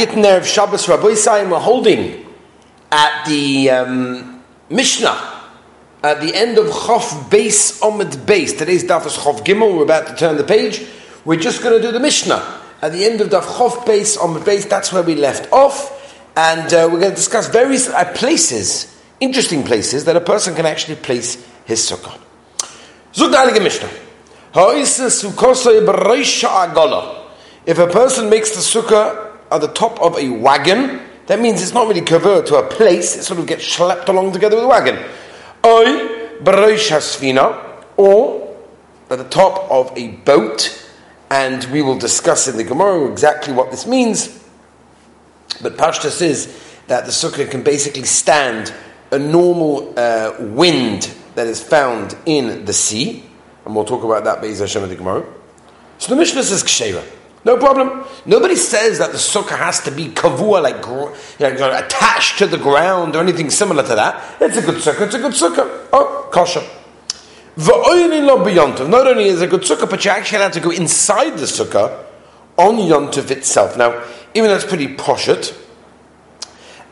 Gittin of Shabbos Rabbi Sayim, we're holding at the um, Mishnah at the end of Chof Beis Omid Beis. Today's daf is Chof Gimel. We're about to turn the page. We're just going to do the Mishnah at the end of daf Chof Beis Omid Beis. That's where we left off, and uh, we're going to discuss various uh, places, interesting places that a person can actually place his sukkah. Zug the Mishnah. If a person makes the sukkah at the top of a wagon, that means it's not really covered to a place, it sort of gets schlepped along together with the wagon. Oy Barosh or at the top of a boat, and we will discuss in the Gemara exactly what this means. But Pashtas is that the sukkah can basically stand a normal uh, wind that is found in the sea, and we'll talk about that Be'ez Hashem in the Gemara. So the Mishnah says Ksheva. No problem. Nobody says that the sukkah has to be kavua, like you know, attached to the ground or anything similar to that. It's a good sukkah. It's a good sukkah. Oh, kosher. Not only is it a good sukkah, but you actually have to go inside the sukkah on yontiv itself. Now, even though it's pretty poshut,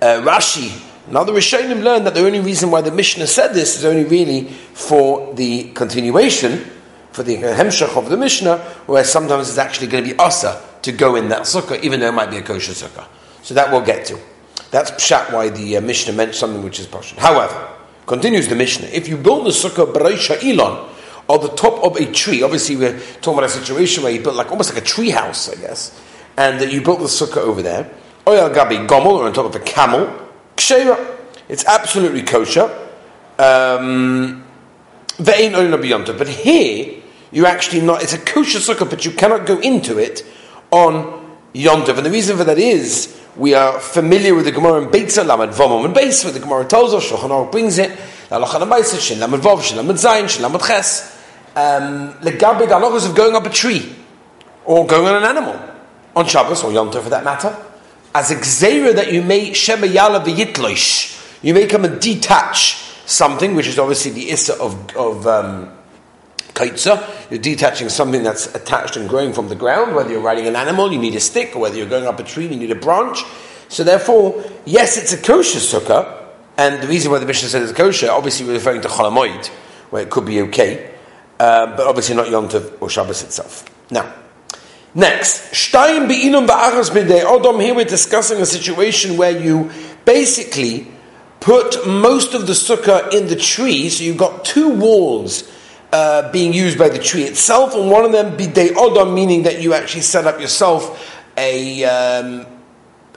uh, Rashi now the Rishonim learned that the only reason why the Mishnah said this is only really for the continuation for the hemshach of the Mishnah, where sometimes it's actually going to be asa to go in that sukkah, even though it might be a kosher sukkah. So that we'll get to. That's pshat why the uh, Mishnah meant something which is posh. However, continues the Mishnah, if you build the sukkah b'reisha ilon, on the top of a tree, obviously we're talking about a situation where you built like almost like a tree house, I guess, and uh, you built the sukkah over there, oyal gabi gomel, or on top of a camel, kshera, it's absolutely kosher. Um, but here, you actually not, it's a kosher sukkah, but you cannot go into it on Yom Yontif. And the reason for that is, we are familiar with the Gemara in Beit Lamed Vomom and Beis, where the Gemara tells us, Shulchan Aruch brings it, Lalachan Amaisa, Shin Lamed Vov, Shin Lamed Zayin, Shin Lamed Ches, um, Legabe Dalachos of going up a tree, or going on an animal, on Shabbos, or Yom Yontif for that matter, as a gzeira that you may Shema Yala V'yitloish, you may come and detach something, which is obviously the issa of, of um, kaitza. You're detaching something that's attached and growing from the ground, whether you're riding an animal, you need a stick, or whether you're going up a tree, you need a branch. So therefore, yes, it's a kosher sukkah, and the reason why the Mishnah said it's kosher, obviously we're referring to cholamoid, where it could be okay, uh, but obviously not Yom Tov or Shabbos itself. Now, next, Shtayim be'inum ba'achas b'dei odom, here we're discussing a situation where you basically put most of the sukkah in the tree, so you've got two walls uh, being used by the tree itself, and one of them bidei odom, meaning that you actually set up yourself a um,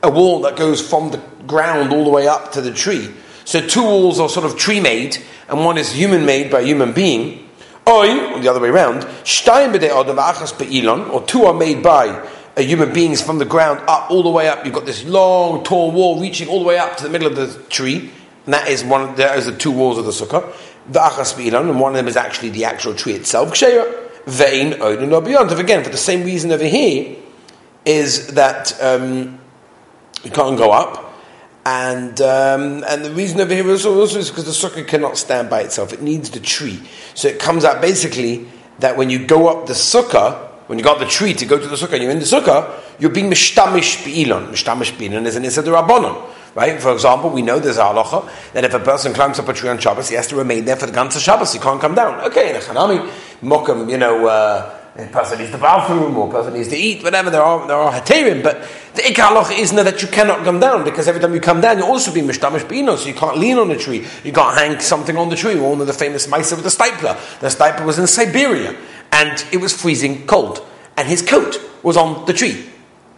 a wall that goes from the ground all the way up to the tree. So two walls are sort of tree made, and one is human made by a human being. Or the other way around, shtayim bidei odom achas be'ilon, or two are made by a human beings from the ground up all the way up. You've got this long, tall wall reaching all the way up to the middle of the tree, and that is one. That is the two walls of the sukkah the achas Be'ilon, and one of them is actually the actual tree itself. Vein oidin beyond. Again, for the same reason over here, is that um, you can't go up, and um, and the reason over here is also is because the sukkah cannot stand by itself; it needs the tree. So it comes out basically that when you go up the sukkah, when you got the tree to go to the sukkah, and you're in the sukkah, you're being mishtamish be'ilon. Mishtamish be'ilon is an issa rabbanon. Right? For example, we know there's a halacha that if a person climbs up a tree on Shabbos, he has to remain there for the ganze Shabbos. He can't come down. Okay, in a chanami, mokum, you know, uh, a person needs the bathroom or a person needs to eat, whatever. There are there are haterim, but the ikar halacha isn't that you cannot come down because every time you come down, you also be mishtamish bino, so you can't lean on a tree, you can't hang something on the tree. We all know the famous mice with the Steipler. The Steipler was in Siberia and it was freezing cold, and his coat was on the tree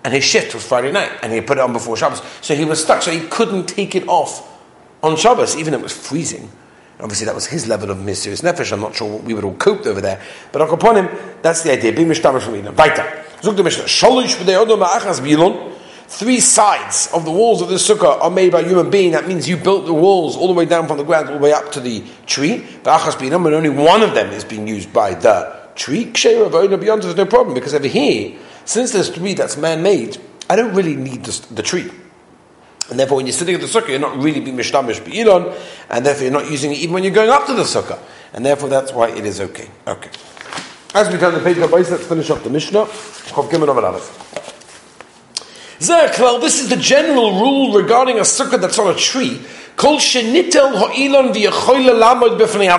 and his shift was Friday night, and he put it on before Shabbos. So he was stuck, so he couldn't take it off on Shabbos, even though it was freezing. Obviously, that was his level of mysterious nefesh. I'm not sure what we would all coped over there. But upon him, that's the idea. Be mishtamash from Eden. Zug the Mishnah. Sholish bilon. Three sides of the walls of the sukkah are made by human being. That means you built the walls all the way down from the ground, all the way up to the tree. Ba'achas bilon, but only one of them is being used by the tree. Beyond there's no problem because over here since there's three that's man-made, I don't really need the, the tree. And therefore, when you're sitting at the sukkah, you're not really being mishtamish be'ilon, and therefore you're not using it even when you're going up to the sukkah. And therefore, that's why it is okay. Okay. As we turn the page let's finish up the Mishnah. Zerklal, this is the general rule regarding a sukkah that's on a tree. Kol shenitel ha'ilon v'yachoyle lamod b'fnei.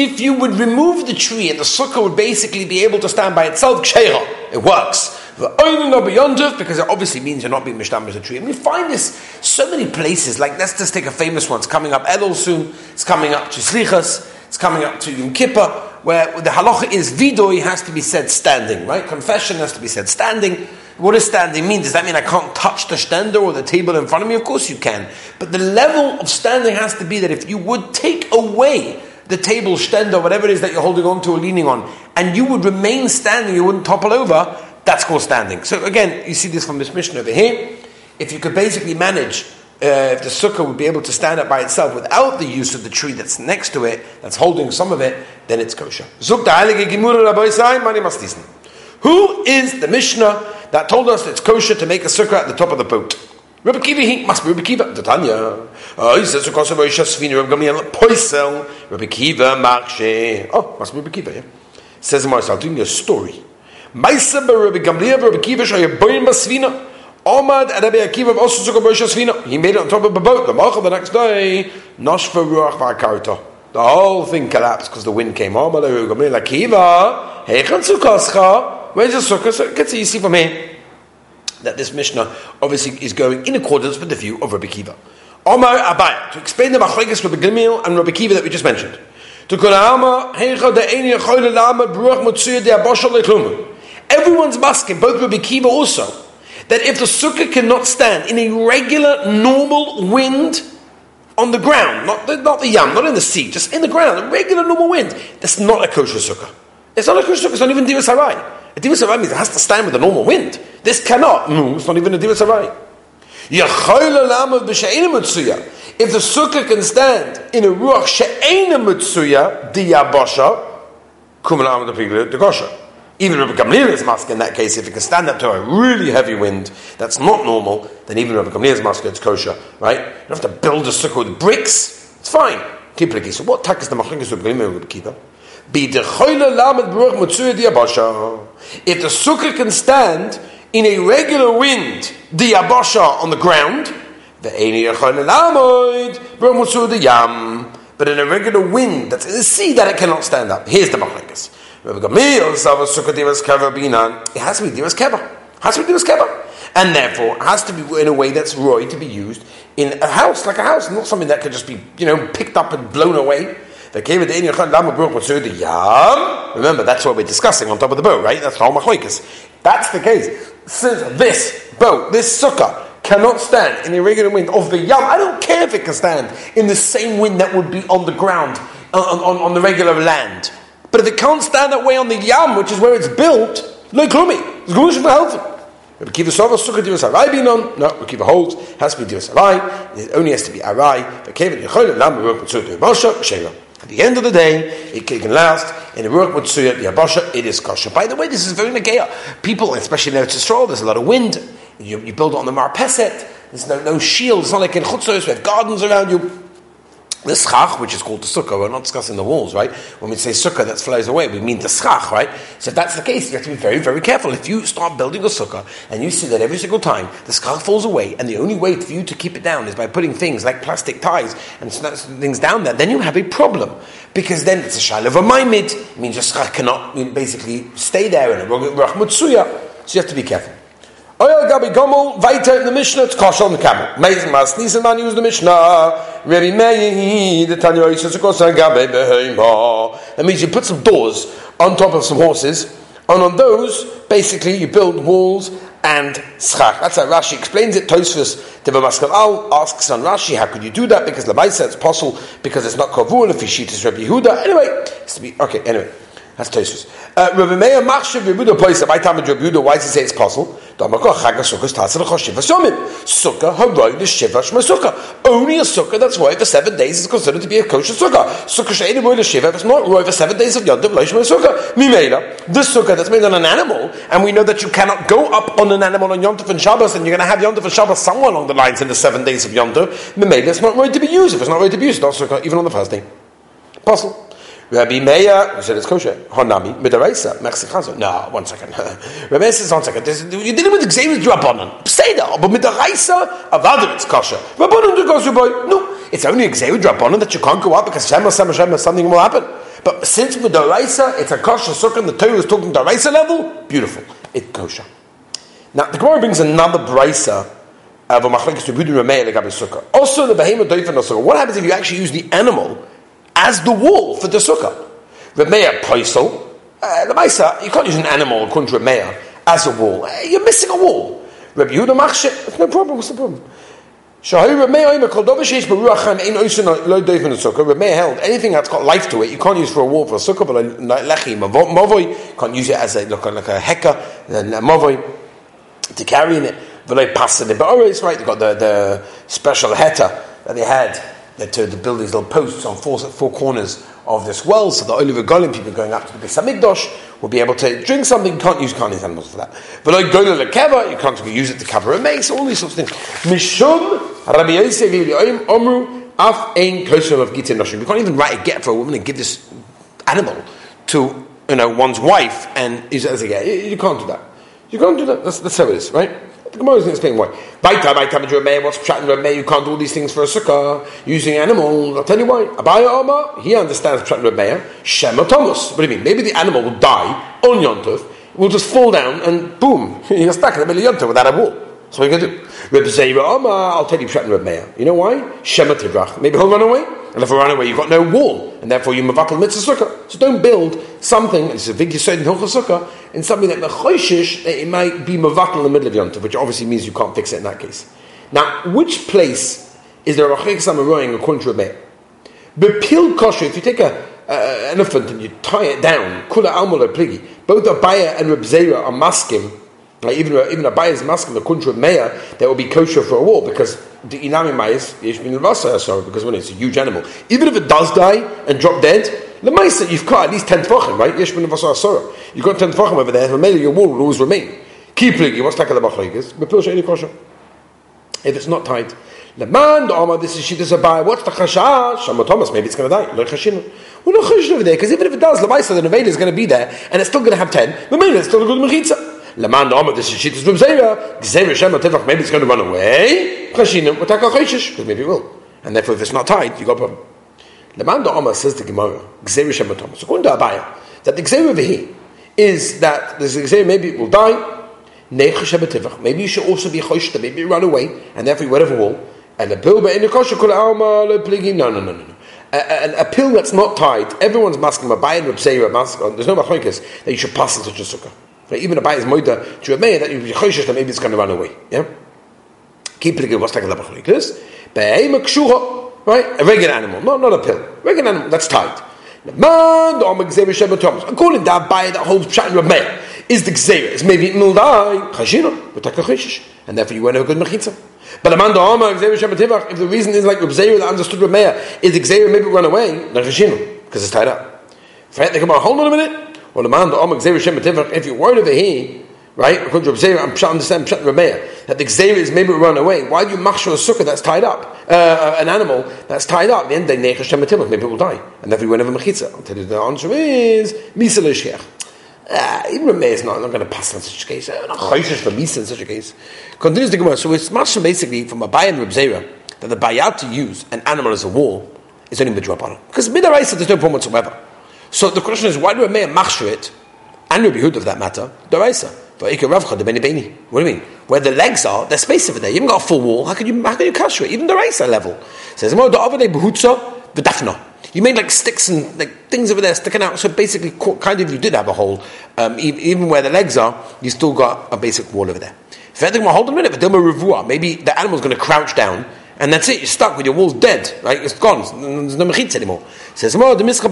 If you would remove the tree and the sukkah would basically be able to stand by itself, kshera, it works. The because it obviously means you're not being mishtam as a tree. And we find this so many places. Like let's just take a famous one. It's coming up Elul soon. It's coming up to Slichas. It's coming up to Yom Kippur, where the halacha is vidoi has to be said standing, right? Confession has to be said standing. What does standing mean? Does that mean I can't touch the stender or the table in front of me? Of course you can. But the level of standing has to be that if you would take away the table, stender, whatever it is that you're holding on to or leaning on, and you would remain standing, you wouldn't topple over, that's called standing. So again, you see this from this mission over here. If you could basically manage, uh, if the sukkah would be able to stand up by itself without the use of the tree that's next to it, that's holding some of it, then it's kosher. Who is the Mishnah that told us it's kosher to make a sukkah at the top of the boat? Rabbi Kiva, he must be Rabbi Kiva. Tanya. Oh, he says, of course, Rabbi Shasvini, Rabbi Gamliel, Poisel, Rabbi Kiva, Makshe. Oh, must be Rabbi Kiva, yeah. Says Marcel, doing a story. Maisa Rabbi Gamliel, Rabbi Kiva, Shayaboyim Basvina. Omad and Rabbi Akiva also took a Moshe Svina. He made it on top of a boat. The Malcha the next day, Noshva Ruach V'Akarta. The whole thing collapsed because the wind came. Omad Rabbi Gamliel Akiva, Heichan Sukkoscha. Where's the sukkah? So it gets easy for me. That this Mishnah obviously is going in accordance with the view of Rabbi Kiva. Omar Abaya, to explain the Machlekes Rabbi Gamliel and Rabbi Kiva that we just mentioned. Everyone's masking, both Rabbi Kiva also, that if the sukkah cannot stand in a regular, normal wind on the ground, not the, not the yam, not in the sea, just in the ground, a regular, normal wind, that's not a kosher sukkah. It's not a kosher sukkah, it's not even Diva Sarai. A Diva Sarai means it has to stand with a normal wind. This cannot, no, it's not even a Diva Sarai. If the sukkah can stand in a ruach she'ena mutsuya diyabasha, kumanam the piglet the kosher. Even Rabbi Gamliel is mask in that case. If it can stand up to a really heavy wind that's not normal, then even Rabbi Gamliel is mask it's kosher, right? You don't have to build a sukkah with bricks. It's fine. Keep it So what tak is the machlekes Rabbi Gamliel Rabbi Kiva? If the sukkah can stand in a regular wind, the abasha on the ground, the but in a regular wind that's in the sea that it cannot stand up. Here's the machlekes. It has to be divas keba. Has to be divas keba. And therefore, has to be in a way that's roy to be used in a house, like a house, not something that could just be, you know, picked up and blown away. Remember, that's what we're discussing on top of the boat, right? That's the whole machlokes. That's the case. Since this boat, this sukkah, cannot stand in the irregular wind of the yam, I don't care if it can stand in the same wind that would be on the ground, uh, on, on, on the regular land. But if it can't stand that way on the Yam, which is where it's built, no klumi. It's going to help. Rabbi Kiva Sova Sukkah Arai Binon. No, Rabbi Kiva holds has to be Arai. It only has to be Arai. But Kevin Yecholim Lam. At the end of the day, it can last in the Ruach Mitzuyah Yabasha. It is kosher. By the way, this is very negaya. People, especially in Eretz Yisrael, there's a lot of wind. You, you build it on the Marpeset. There's no, no shield. It's not like in Chutzos. We have gardens around you. The schach, which is called the sukkah, we're not discussing the walls, right? When we say sukkah that flies away, we mean the schach, right? So if that's the case, you have to be very, very careful. If you start building a sukkah and you see that every single time the schach falls away, and the only way for you to keep it down is by putting things like plastic ties and things down there, then you have a problem. Because then it's a shal of a it means your schach cannot basically stay there in a rachmutsuya. So you have to be careful. Oil Gabi Gomel, weiter in the Mishnah, it's kosher on the camel. Amazing Mas, Nisan man used the Mishnah. Rabbi Meir, the Tanya Oish, it's kosher Gabi Behema. That means you put some doors on top of some horses, and on those, basically, you build walls and schach. That's how Rashi explains it. Tosfos the Maskal Al asks on Rashi, how could you do that? Because the Maisa it's possible because it's not kavur if you sheet is Rabbi Yehuda. Anyway, it's to be okay. Anyway, that's Tosfos. Uh, Rabbi Meir Machshav Yehuda Poisa. My time Rabbi Yehuda. Why does he say it's possible? Only a sukkah that's roy for seven days is considered to be a kosher sukkah. Sukkah she'eni roy l'shiva, if it's not roy for seven days of yontiv, lo yishma sukkah. Mimela, this sukkah that's made on an animal, and we know that you cannot go up on an animal on yontiv and Shabbos, and you're going to have yontiv and Shabbos somewhere along the lines in the seven days of yontiv, mimela, it's not roy to be used. If it's not roy to be used, it's not sukkah, even on the first day. Apostle. Rabbi Meir, we said it's kosher. Honami, midaraisa, mexichazo. No, one second. Rabbi Meir says, one second. This, you're dealing with Xavier Drabonon. There, but midaraisa, avada, it's kosher. Rabbonon do goes boy. No, it's only Xavier Drabonon that you can't go up because Shema, Shema, Shema, something will happen. But since the it's a kosher sukkah, the Torah is talking to the Raisa level, beautiful. It's kosher. Now, the Gemara brings another Brisa of a machlekes to Budu Rameh legabe sukkah. Also, the behemoth doifen. What happens if you actually use the animal as the wall for the sukkah. Remeah poisel. Uh, the Maisa, you can't use an animal according to Remeah as a wall. Uh, you're missing a wall. Rabbi Yehuda. That's no problem. What's the problem? Remeah held anything that's got life to it, you can't use for a wall for a sukkah, but lechi mavoy, can't use it as a like, like a heka, a mavoy to carry in it. V'lei pasa the ba'oris, right? They've got the, the special heta that they had that to, to build these little posts on four, four corners of this well, so the Oliver Golim people going up to the Beis Hamikdash will be able to drink something. You can't use can't animals for that. But like go to the keva, you can't use it to cover a mace. All these sorts of things. Mishum Rabbi Yosef Omru Af Ein Kosher of Gita Noshim. You can't even write a get for a woman and give this animal to you know one's wife and it as a get. You, you can't do that. You can't do that. That's, that's how it is, right? The Gemara is going to explain why. Baita, baita, Rameh, what's Pshat Rameh? You can't do all these things for a sukkah using animals. I'll tell you why. Abaya Omar, he understands Pshat Rameh. Shema Thomas. What do you mean? Maybe the animal will die on Yontov, will just fall down and boom, you're stuck in the middle of Yontov without a wall. So what are you going to do? Reb Zera Omar, I'll tell you Pshat Reb You know why? Shema Tivrach. Maybe he'll run away. And run away, you've got no wall. And therefore you mavatal mitzvah sukkah. So don't build something, it's a big yisod in Hilchah Sukkah, in something that mechoshish, that it might be mavatal in the middle of Yontav, which obviously means you can't fix it in that case. Now, which place is there a rachek samaroying according to Reb Meir? Bepil kosher, if you take a, uh, an elephant and you tie it down, kula almul pligi, both Abaya and Reb Zera are maskim like even uh, even a bayis maskim the kuntra meya that will be kosher for a wall because the inami mayis yesh sorry because when it's a huge animal even if it does die and drop dead the that you've got at least ten tefachim right yesh min sorry you've got ten tefachim over there maybe your wall will always remain keep pligi what's like the machlekes bepil she'eni kosher if it's not the man, the Omar, this is she, this is a Abai. What's the Chashash? Shama Thomas, maybe it's going to die. Lo Chashinu. Well, no Chashin over there, because even if it does, the Maisa, the Neveda is going to be there, and it's still going to have ten. The Mela, it's still a good Mechitza. Laman Omer, this is Shittas Reb Zera, Gzeir Hashem Tefach, maybe it's going to run away. Chashinim, Wataka Cheshish, because maybe it will. And therefore, if it's not tied, you got a problem. Laman Omer says to Gemara, Gzeir Hashem Thomas, according to Abaya, that the Gzeir over is that a Gzeir, maybe it will die, Maybe you should also be choshta, maybe you run away, and therefore whatever wall. And a pill, in the kosher, kula alma lo pligi. No, no, no, no. A, a, a, pill that's not tied, everyone's masking, a Reb there's no machlokes that you should pass in such a sukkah. Right? Even a is moida to a mayor that you be choishish that maybe it's going to run away. Yeah? Keep it what's like a labachlikas. Be'ema kshuha. Right? A regular animal, not, not a pill. Regular animal, that's tied. The man, According to that buyer that holds pshat and Rabmeir, is the gzera. It's maybe mildai chashina, but takachishish, and therefore you won't have a good mechitza. But Amanda Omar, if the reason is like Rabzeir that understood Rameya, is the maybe run away, then Chashinu, because it's tied up. They come on, hold on a minute. Well, the man, the Shem if you're worried over here, right? According to Rabzeir, I'm trying to understand Pshat Rameya, that the Gzeir is maybe run away. Why do you machshel a sukkah that's tied up? Uh, an animal that's tied up. The end of the day, maybe it will die. And therefore a mechitza. I'll tell you the answer is, Misa L'Shech. Uh, even Rameh is not, not going to pass on such a case. Uh, not choishish for Misa in such a case. Continues the Gemara. So it's much basically from a Bayan Reb Zera that the bayat to use an animal as a wall is only midrabanan. Because midaraisa there's no problem whatsoever. So the question is, why do Rameh machshir it and Rabbi Hud of that matter daraisa? What do you mean? Where the legs are, there's space over there. You haven't got a full wall. How can you how can you kasher it? Even the racer level says the. You made like sticks and like things over there sticking out. So basically, kind of, you did have a hole. Um, even where the legs are, you still got a basic wall over there. A maybe the animal's going to crouch down, and that's it. You're stuck with your walls dead, right? It's gone. There's no mechitz anymore. It says, "Oh, the miska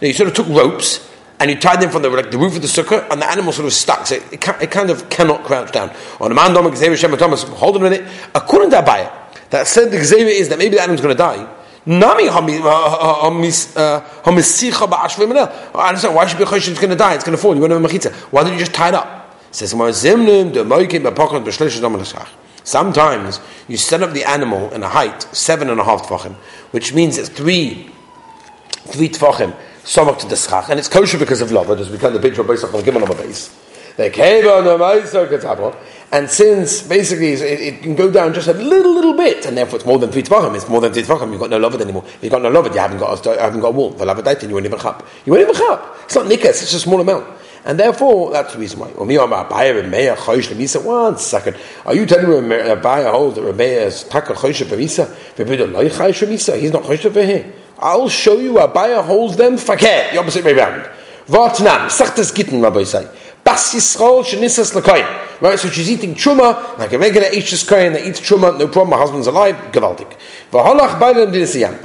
You sort of took ropes and you tied them from the, like, the roof of the sukkah, and the animal sort of stuck. So it, it, it kind of cannot crouch down. On the man, Thomas, hold on a minute. According to Abaya, that said the gzera is that maybe the animal's going to die. Nami uh, homisicha uh, ba'ashvim I understand why should be a it's going to die, it's going to fall. You want to have a mechitza. Why don't you just tie it up? It says Sometimes you set up the animal in a height seven and a half tefachim, which means it's three three tefachim Somach to the schach, and it's kosher because of lava, as we tell the picture of Beisach on the Gimel base. The keva on the Beisach, and since basically it, it, can go down just a little, little bit, and therefore it's more than three tvachim, it's more than three tvachim, you've got no lava anymore. You've got no lava, you haven't got a, you haven't got a wall. Lava you won't even chap. You won't even chap. It's not nikas, it's a small amount. And therefore, that's the reason why. One second. Are you telling me Abaya holds that Remeah is taka chosh b'misa? He's not chosh here. I'll show you Abaya holds them fakir. The opposite way around. Vatnam, sachtas gitten, Rabbi say. Bas Yisrael. Right, so she's eating truma, like a regular Eish's koyin that eats truma, no problem, my husband's alive, gewaltig.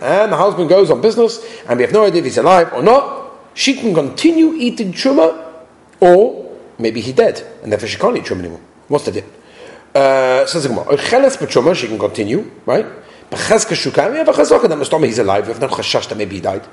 And the husband goes on business, and we have no idea if he's alive or not. She can continue eating truma, or maybe he dead, and therefore she can't eat truma anymore. What's the deal? Uh, says the Gemara, she can continue, right? He's alive. We have no chashash that maybe he died.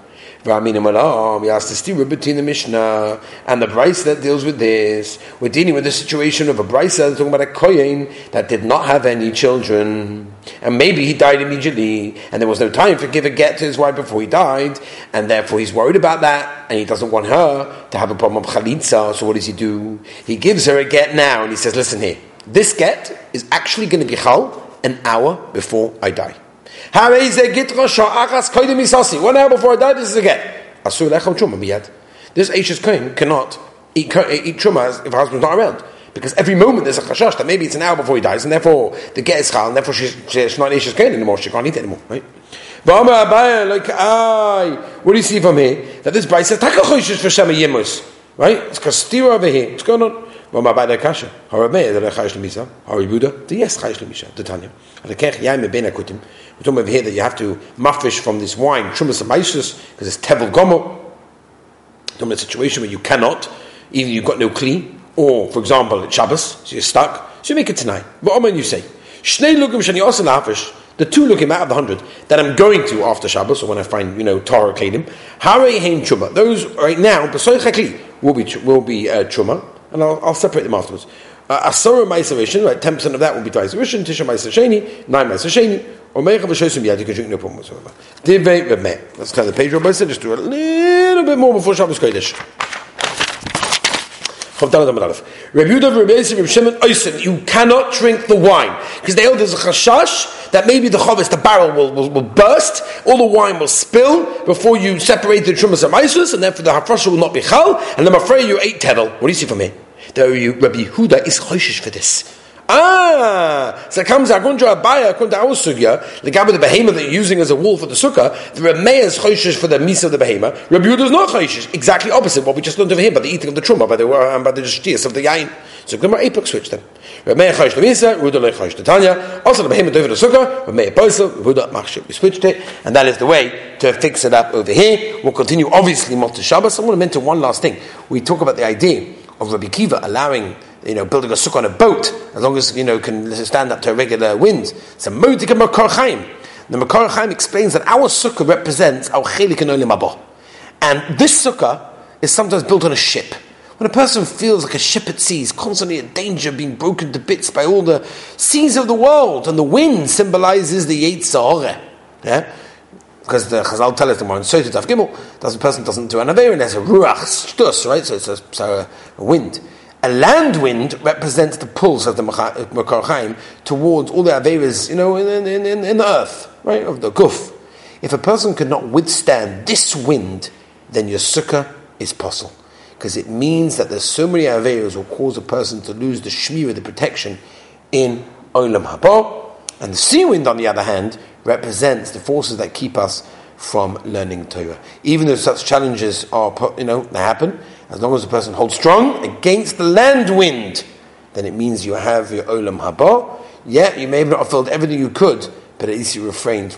We asked the stira between the Mishnah and the Brisa that deals with this. We're dealing with the situation of a Brisa talking about a kohen that did not have any children, and maybe he died immediately, and there was no time for give a get to his wife before he died, and therefore he's worried about that, and he doesn't want her to have a problem of chalitza. So what does he do? He gives her a get now, and he says, "Listen here, this get is actually going to be chal an hour before I die." One hour before I die, this is a get. Asur lechem truma miyad. This Ashes Kohen cannot eat, eat truma if her husband's not around. Because every moment there's a chashash that maybe it's an hour before he dies, and therefore the get is chal, and therefore she's, she's not Ashes Kohen anymore, she can't eat anymore, right? Like, what do you see from here? That this Bryce says, Takachoshish for Shema Yimus. Right? It's Kastira over here. What's going on? Well, my bad kasha. Harabeh, the Chayish Lemisa. Haribuda, the yes Chayish Lemisha. The Tanya. The Kech Yaim Ben Akutim. We're talking over here that you have to mafish from this wine, Trumas Amaisus, because it's Tevel Gomo. Talking about a situation where you cannot, either you've got no kli, or, for example, it's Shabbos, so you're stuck, so you make it tonight. but Omen you say? Shnei Lugim Shani Osa Lafish, the two looking out of the hundred that I'm going to after Shabbos, or when I find, you know, Torah Kedim, Hare Heim Truma. Those right now, Besoy Chakli, will be, will be uh, Truma, and I'll, I'll separate them afterwards. Uh, Asura Maisavishin, right, 10% of that will be Twice Rishon, Tisha Maisasheni, 9 Maisasheni, or Mecha V'Shosim Yad, you can drink no problem whatsoever. Divei V'meh. Let's kind the page Rabbi said, just do a little bit more before Shabbos Kodesh. You cannot drink the wine because they hold there's a chashash that maybe the chavis, the barrel will, will, will, burst, all the wine will spill before you separate the trumas and isis, and therefore the hafrasha will not be chal. And I'm afraid you ate tevel. What do you see from here? The Rabbi Huda is choshish for this. Ah, so it comes according to Abaya, according to our sugya, the guy with the behemoth that you're using as a wool for the sukkah, the Rameh is choishish for the misa of the behemoth. Rabbi Yehuda is not choishish. Exactly opposite what we just learned over here by the eating of the truma, by the um, by the shtias of the yain. So Gemara Apok switch them. Rameh choish the misa, Yehuda le choish the tanya. Also the behemoth over the sukkah, Rameh posel, Yehuda machshir. We switched it, and that is the way to fix it up over here. We'll continue obviously Motzei Shabbos. I want to mention one last thing. We talk about the idea of Rabbi Kiva allowing you know, building a sukkah on a boat, as long as, you know, can stand up to a regular wind. It's a and makar chaim. The makar chaim explains that our sukkah represents our chelik and olim And this sukkah is sometimes built on a ship. When a person feels like a ship at sea, is constantly in danger of being broken to bits by all the seas of the world, and the wind symbolizes the Yetzirah. Yeah? Because the Chazal tell us the more in Sotit Gimel, does a person doesn't do an and there's a Ruach Stus, right? So it's a, so a wind. A land wind represents the pulse of the Makar Chaim towards all the Averas, you know, in, in, in, in, the earth, right, of the Guf. If a person could not withstand this wind, then your sukkah is possible. Because it means that there's so many Averas will cause a person to lose the Shmir, the protection, in Olam Haba. And the sea wind, on the other hand, represents the forces that keep us from learning Torah. Even though such challenges are, you know, they happen, as long as the person holds strong against the land wind, then it means you have your olam haba. Yeah, you may have not have filled everything you could, but at least you refrained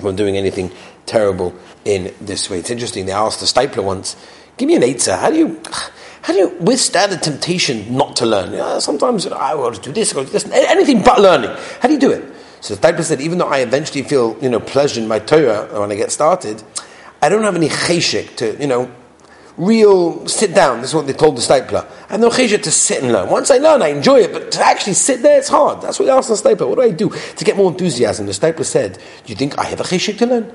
from doing anything terrible in this way. It's interesting. They asked the Steipler once, "Give me an eitzah. How do you?" How do you withstand the temptation not to learn? You know, sometimes you know, I want to do this, I want to do this, anything but learning. How do you do it? So the Steipler said, even though I eventually feel you know pleasure in my Torah when I get started, I don't have any cheshik to you know real sit down. This is what they told the Steipler. I have no cheshire to sit and learn. Once I learn, I enjoy it, but to actually sit there, it's hard. That's what they asked the Steipler. What do I do to get more enthusiasm? The Steipler said, "Do you think I have a cheshire to learn?"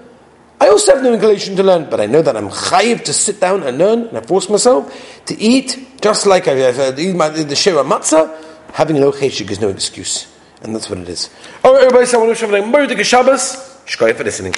I also have no inclination to learn, but I know that I'm chayiv to sit down and learn, and I force myself to eat, just like I, I eat my, the shira matzah, having no cheshik is no excuse. And that's what it is. All right, everybody, so I want to wish everybody a Shabbos. Shkoyah for listening.